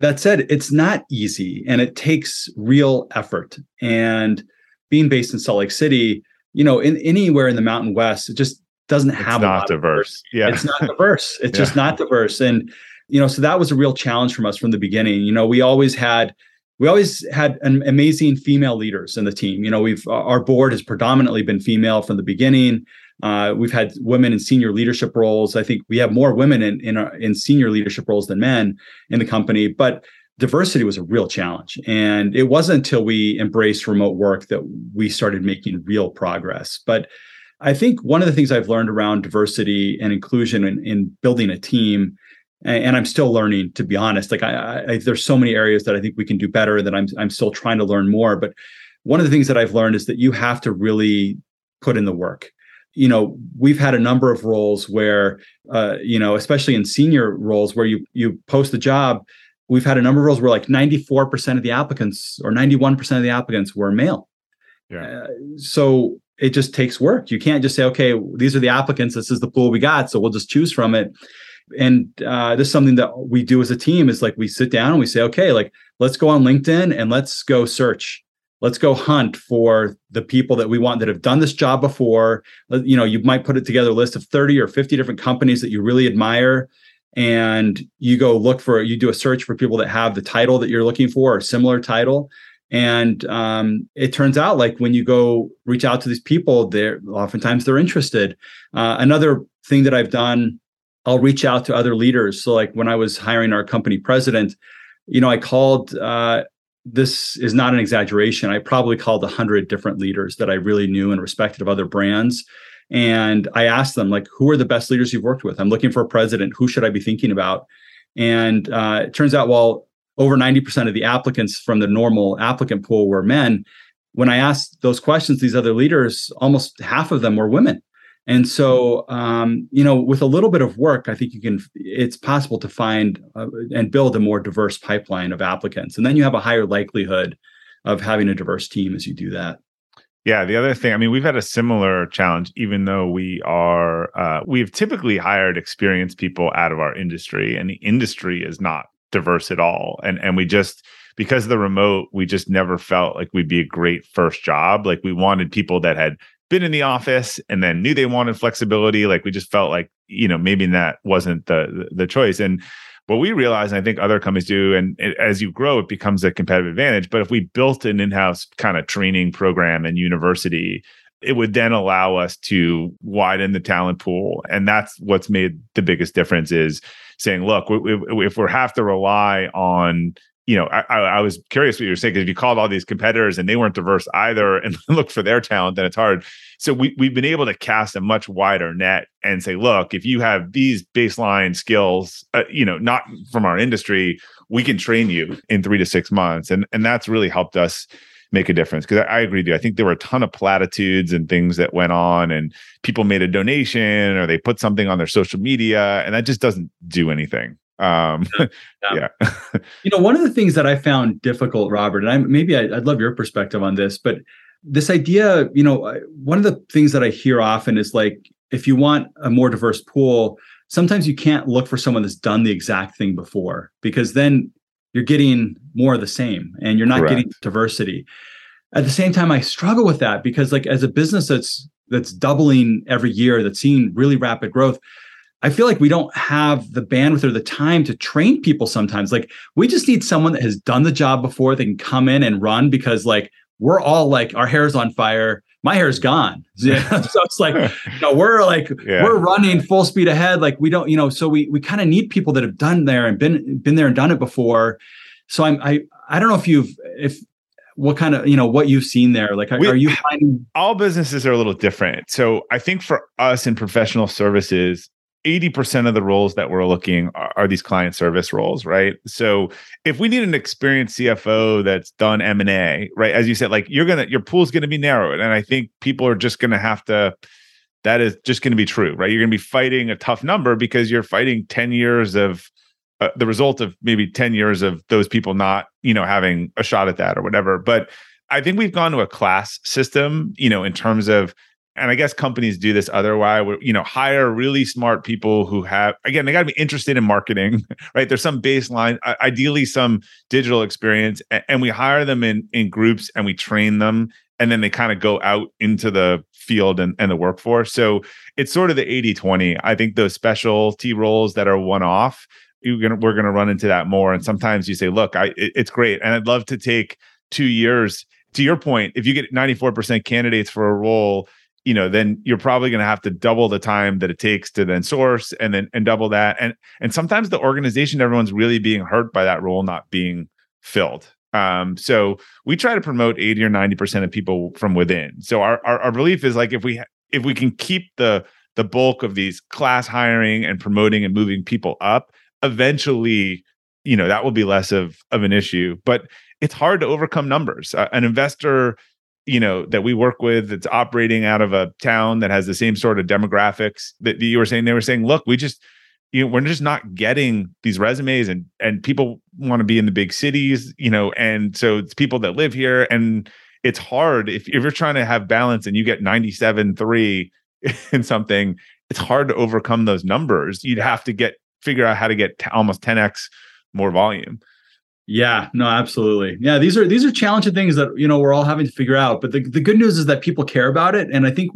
that said, it's not easy and it takes real effort. And being based in Salt Lake City, you know, in anywhere in the Mountain West, it just doesn't have
it's not diverse. Yeah.
It's not diverse. It's yeah. just not diverse. And, you know, so that was a real challenge from us from the beginning. You know, we always had we always had an amazing female leaders in the team. You know, we've our board has predominantly been female from the beginning. Uh, we've had women in senior leadership roles. I think we have more women in in, our, in senior leadership roles than men in the company. But diversity was a real challenge, and it wasn't until we embraced remote work that we started making real progress. But I think one of the things I've learned around diversity and inclusion in, in building a team, and, and, I'm still learning, to be honest. Like I, I, there's so many areas that I think we can do better. That I'm I'm still trying to learn more. But one of the things that I've learned is that you have to really put in the work you know we've had a number of roles where uh, you know especially in senior roles where you you post the job we've had a number of roles where like 94% of the applicants or 91% of the applicants were male. Yeah. Uh, so it just takes work. You can't just say okay these are the applicants. This is the pool we got so we'll just choose from it. And uh, this is something that we do as a team is like we sit down and we say okay like let's go on linkedin and let's go search let's go hunt for the people that we want that have done this job before. You know you might put it together a list of 30 or 50 different companies that you really admire and you go look for you do a search for people that have the title that you're looking for or similar title. And um, it turns out like when you go reach out to these people they're oftentimes they're interested. Uh, another thing that i've done i'll reach out to other leaders. So like when i was hiring our company president you know i called uh, this is not an exaggeration. I probably called a hundred different leaders that I really knew and respected of other brands. And I asked them, like, who are the best leaders you've worked with? I'm looking for a president. Who should I be thinking about? And uh, it turns out, well, over 90% of the applicants from the normal applicant pool were men. When I asked those questions, these other leaders, almost half of them were women. And so, um, you know, with a little bit of work, I think you can, it's possible to find uh, and build a more diverse pipeline of applicants. And then you have a higher likelihood of having a diverse team as you do that.
Yeah, the other thing, I mean, we've had a similar challenge, even though we are, uh, we've typically hired experienced people out of our industry, and the industry is not diverse at all. And and we just because of the remote, we just never felt like we'd be a great first job. Like we wanted people that had been in the office and then knew they wanted flexibility. Like we just felt like, you know, maybe that wasn't the the choice. And what we realize, and I think other companies do, and it, as you grow, it becomes a competitive advantage. But if we built an in-house kind of training program and university, it would then allow us to widen the talent pool, and that's what's made the biggest difference. Is saying, look, we, we, if we have to rely on you know, I, I was curious what you were saying because if you called all these competitors and they weren't diverse either and look for their talent, then it's hard. So we, we've been able to cast a much wider net and say, look, if you have these baseline skills, uh, you know, not from our industry, we can train you in three to six months. And, and that's really helped us make a difference. Because I, I, agree with you. I think there were a ton of platitudes and things that went on, and people made a donation or they put something on their social media, and that just doesn't do anything. Um, yeah. yeah.
you know, one of the things that I found difficult, Robert, and I maybe I, I'd love your perspective on this, but this idea, you know, one of the things that I hear often is like, if you want a more diverse pool, sometimes you can't look for someone that's done the exact thing before because then you're getting more of the same and you're not Correct. getting diversity. At the same time, I struggle with that because like as a business that's that's doubling every year, that's seeing really rapid growth, I feel like we don't have the bandwidth or the time to train people sometimes. Like we just need someone that has done the job before they can come in and run because like we're all like our hair's on fire. My hair's gone. so it's like, you know, we're like yeah. we're running full speed ahead. Like we don't, you know, so we we kind of need people that have done there and been been there and done it before. So I'm I I don't know if you've if what kind of you know what you've seen there like we, are you finding
all businesses are a little different so i think for us in professional services 80% of the roles that we're looking are, are, these client service roles right? So if we need an experienced cfo that's done m&a right as you said like you're gonna your pool's gonna be narrowed and i think people are just gonna have to that is just gonna be true right? You're gonna be fighting a tough number because you're fighting 10 years of uh, the result of maybe 10 years of those people not you know having a shot at that or whatever. But i think we've gone to a class system you know in terms of and I guess companies do this otherwise, you know, hire really smart people who have, again, they got to be interested in marketing, right? There's some baseline, ideally some digital experience, and we hire them in in groups and we train them, and then they kind of go out into the field and, and the workforce. So it's sort of the 80 20. I think those specialty roles that are one off, you're gonna, we're going to run into that more. And sometimes you say, look, I, it, it's great. And I'd love to take two years. To your point, if you get 94% candidates for a role, you know then you're probably going to have to double the time that it takes to then source and then and double that. And and sometimes the organization everyone's really being hurt by that role not being filled. Um so we try to promote 80 or 90 percent of people from within. So our, our our belief is like if we if we can keep the the bulk of these class hiring and promoting and moving people up eventually you know that will be less of of an issue. But it's hard to overcome numbers. Uh, an investor you know that we work with that's operating out of a town that has the same sort of demographics that you were saying they were saying look we just you know we're just not getting these resumes and and people want to be in the big cities you know and so it's people that live here and it's hard if, if you're trying to have balance and you get 97 3 in something it's hard to overcome those numbers. You'd have to get figure out how to get t- almost 10x more volume
yeah, no, absolutely. Yeah, these are these are challenging things that you know we're all having to figure out. But the, the good news is that people care about it, and I think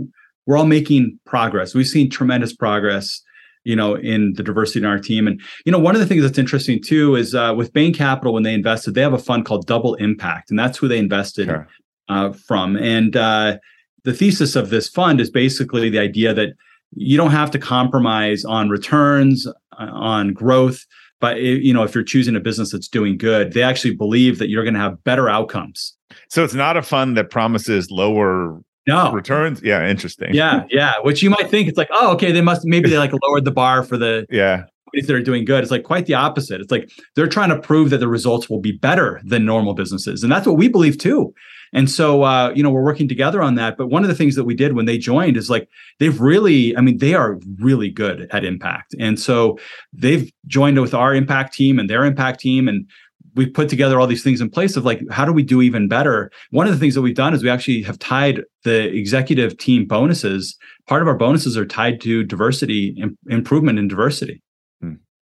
we're all making progress. We've seen tremendous progress, you know, in the diversity in our team. And you know, one of the things that's interesting too is uh, with Bain Capital when they invested, they have a fund called Double Impact, and that's who they invested sure. uh, from. And uh, the thesis of this fund is basically the idea that you don't have to compromise on returns, uh, on growth but you know if you're choosing a business that's doing good they actually believe that you're going to have better outcomes.
So it's not a fund that promises lower
no.
returns? Yeah interesting.
Yeah yeah which you might think it's like oh okay they must maybe they like lowered the bar for the
yeah.
companies that are doing good. It's like quite the opposite. It's like they're trying to prove that the results will be better than normal businesses and that's what we believe too and so, uh, you know, we're working together on that. But one of the things that we did when they joined is like they've really, I mean, they are really good at impact. And so they've joined with our impact team and their impact team. And we put together all these things in place of like, how do we do even better? One of the things that we've done is we actually have tied the executive team bonuses. Part of our bonuses are tied to diversity, Im- improvement in diversity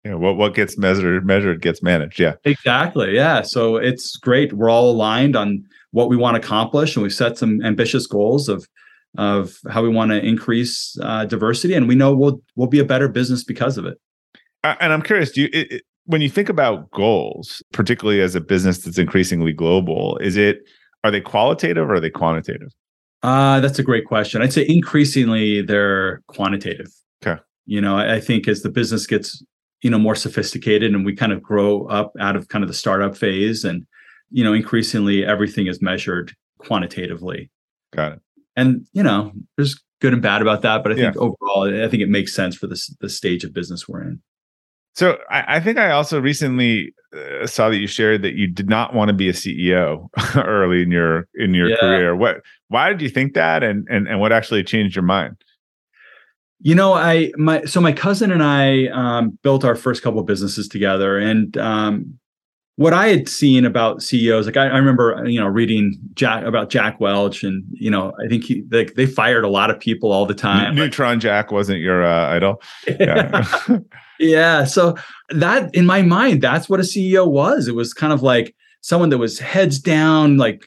Yeah, what what gets measured measured gets managed yeah
exactly yeah so it's great we're all aligned on what we want to accomplish, and we've set some ambitious goals of of how we want to increase uh, diversity, and we know we'll we'll be a better business because of it.
And I'm curious, do you it, it, when you think about goals, particularly as a business that's increasingly global, is it are they qualitative or are they quantitative?
Uh, that's a great question. I'd say increasingly they're quantitative.
Okay.
You know, I, I think as the business gets you know more sophisticated and we kind of grow up out of kind of the startup phase and you know, increasingly everything is measured quantitatively.
Got it.
And you know, there's good and bad about that, but I think yeah. overall, I think it makes sense for this the stage of business we're in.
So I, I think I also recently uh, saw that you shared that you did not want to be a CEO early in your in your yeah. career. What? Why did you think that, and and and what actually changed your mind?
You know, I my so my cousin and I um, built our first couple businesses together, and um, what I had seen about CEOs, like I, I, remember, you know, reading Jack about Jack Welch, and you know, I think he like they fired a lot of people all the time.
Neutron Jack wasn't your uh, idol. Yeah.
yeah. So that in my mind, that's what a CEO was. It was kind of like someone that was heads down, like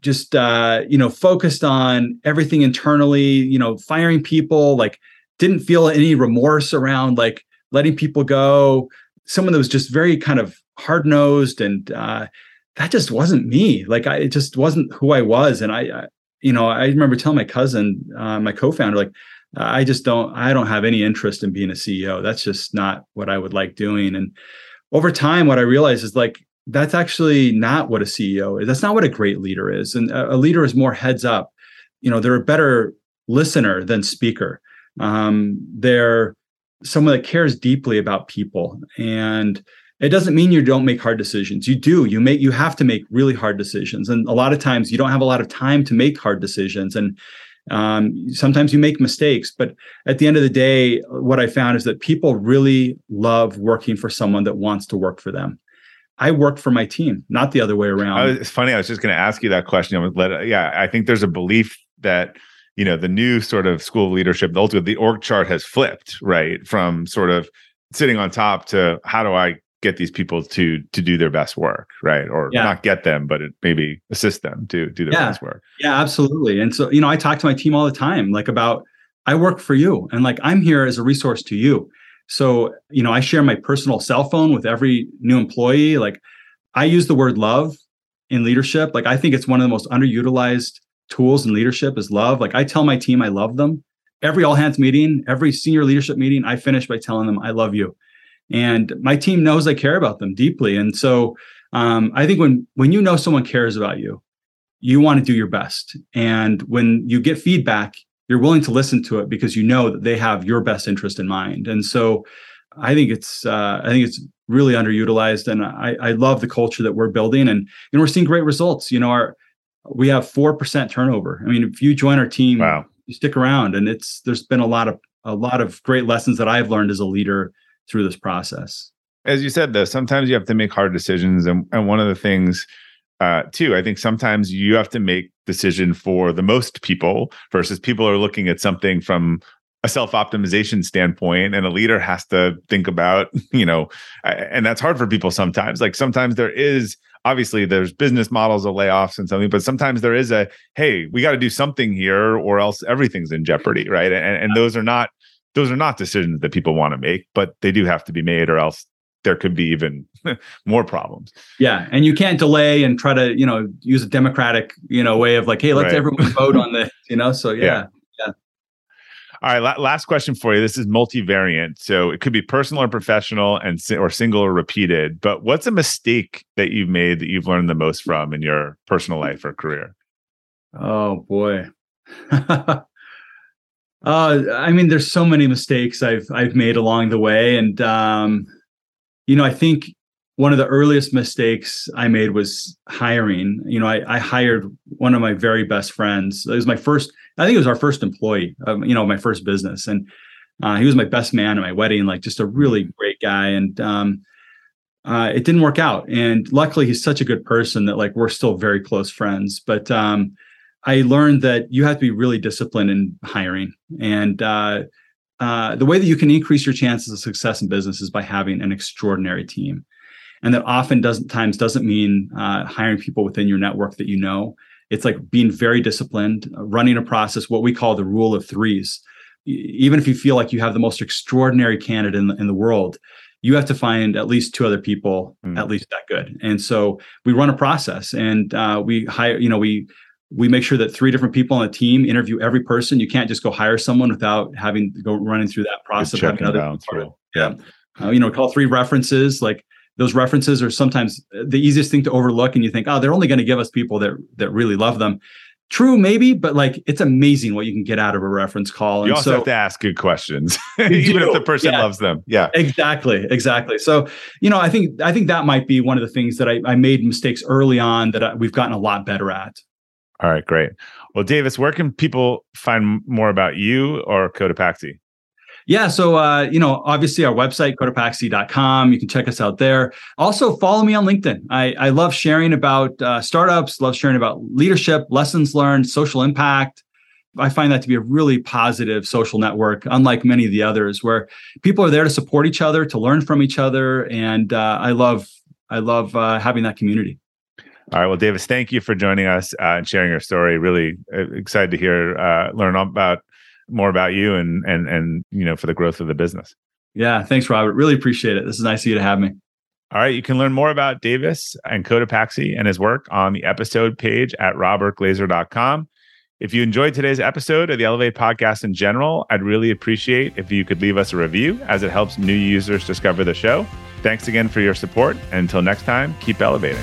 just uh, you know, focused on everything internally. You know, firing people, like didn't feel any remorse around like letting people go. Someone that was just very kind of hard nosed and uh, that just wasn't me. Like I, it just wasn't who I was. And I, I you know, I remember telling my cousin, uh, my co-founder, like, I just don't, I don't have any interest in being a CEO. That's just not what I would like doing. And over time, what I realized is like, that's actually not what a CEO is. That's not what a great leader is. And a, a leader is more heads up. You know, they're a better listener than speaker. Um, they're someone that cares deeply about people and it doesn't mean you don't make hard decisions. You do. You make you have to make really hard decisions. And a lot of times you don't have a lot of time to make hard decisions. And um, sometimes you make mistakes. But at the end of the day what i found is that people really love working for someone that wants to work for them. I work for my team not the other way around.
Was, it's funny. I was just going to ask you that question. I let, yeah i think there's a belief that you know the new sort of school of leadership the ultimate the org chart has flipped right? From sort of sitting on top to how do i get these people to to do their best work right? Or yeah. not get them but it maybe assist them to do their
yeah.
best work.
Yeah absolutely. And so you know i talk to my team all the time like about i work for you and like i'm here as a resource to you. So you know i share my personal cell phone with every new employee. Like i use the word love in leadership. Like i think it's one of the most underutilized tools in leadership is love. Like i tell my team i love them. Every all hands meeting every senior leadership meeting i finish by telling them i love you and my team knows I care about them deeply. And so um, I think when when you know someone cares about you, you want to do your best. And when you get feedback, you're willing to listen to it because you know that they have your best interest in mind. And so I think it's uh, I think it's really underutilized, and I, I love the culture that we're building, and and we're seeing great results. You know, our we have four percent turnover. I mean, if you join our team,
wow.
you stick around, and it's there's been a lot of a lot of great lessons that I've learned as a leader through this process.
As you said, though, sometimes you have to make hard decisions, and and one of the things uh, too, I think sometimes you have to make decision for the most people versus people are looking at something from a self-optimization standpoint and a leader has to think about you know and that's hard for people sometimes. Like sometimes there is obviously there's business models of layoffs and something but sometimes there is a hey we got to do something here or else everything's in jeopardy right? And, and those are not those are not decisions that people want to make, but they do have to be made, or else there could be even more problems.
Yeah, and you can't delay and try to you know use a democratic you know way of like, hey, let's right. everyone vote on this, you know. So yeah, yeah. yeah.
All right, last question for you. This is multivariant, so it could be personal or professional, and or single or repeated. But what's a mistake that you've made that you've learned the most from in your personal life or career?
Oh boy. uh, I mean, there's so many mistakes I've I've made along the way, and um, you know, I think one of the earliest mistakes I made was hiring. You know, I, I, hired one of my very best friends. It was my first, I think it was our first employee, um, you know, my first business. And uh, he was my best man at my wedding, like just a really great guy. And um, uh, it didn't work out. And luckily, he's such a good person that like we're still very close friends. But um, I learned that you have to be really disciplined in hiring. And uh, uh the way that you can increase your chances of success in business is by having an extraordinary team and that often doesn't times doesn't mean uh, hiring people within your network that you know it's like being very disciplined running a process what we call the rule of threes even if you feel like you have the most extraordinary candidate in the, in the world you have to find at least two other people mm. at least that good and so we run a process and uh, we hire you know we we make sure that three different people on the team interview every person. You can't just go hire someone without having to go running through that process.
of having other
yeah. uh, you know call three references like those references are sometimes the easiest thing to overlook and you think oh they're only going to give us people that that really love them. True maybe but like it's amazing what you can get out of a reference call.
And you also so, have to ask good questions even if the person yeah. loves them. Yeah.
Exactly exactly. So you know i think i think that might be one of the things that i, I made mistakes early on that I, we've gotten a lot better at
all right great well davis where can people find more about you or cotopaxi
yeah. So, uh, you know, obviously our website, cotopaxi.com. You can check us out there. Also, follow me on LinkedIn. I, I love sharing about uh, startups, love sharing about leadership, lessons learned, social impact. I find that to be a really positive social network, unlike many of the others, where people are there to support each other, to learn from each other, and uh, I love I love uh, having that community.
All right. Well, Davis, thank you for joining us uh, and sharing your story. Really uh, excited to hear, uh, learn about more about you and and and you know for the growth of the business.
Yeah, thanks, Robert. Really appreciate it. This is nice of you to have me.
All right, you can learn more about Davis and Cotopaxi and his work on the episode page at robertglazer.com. If you enjoyed today's episode of the Elevate podcast in general, I'd really appreciate if you could leave us a review as it helps new users discover the show. Thanks again for your support. And until next time, keep elevating.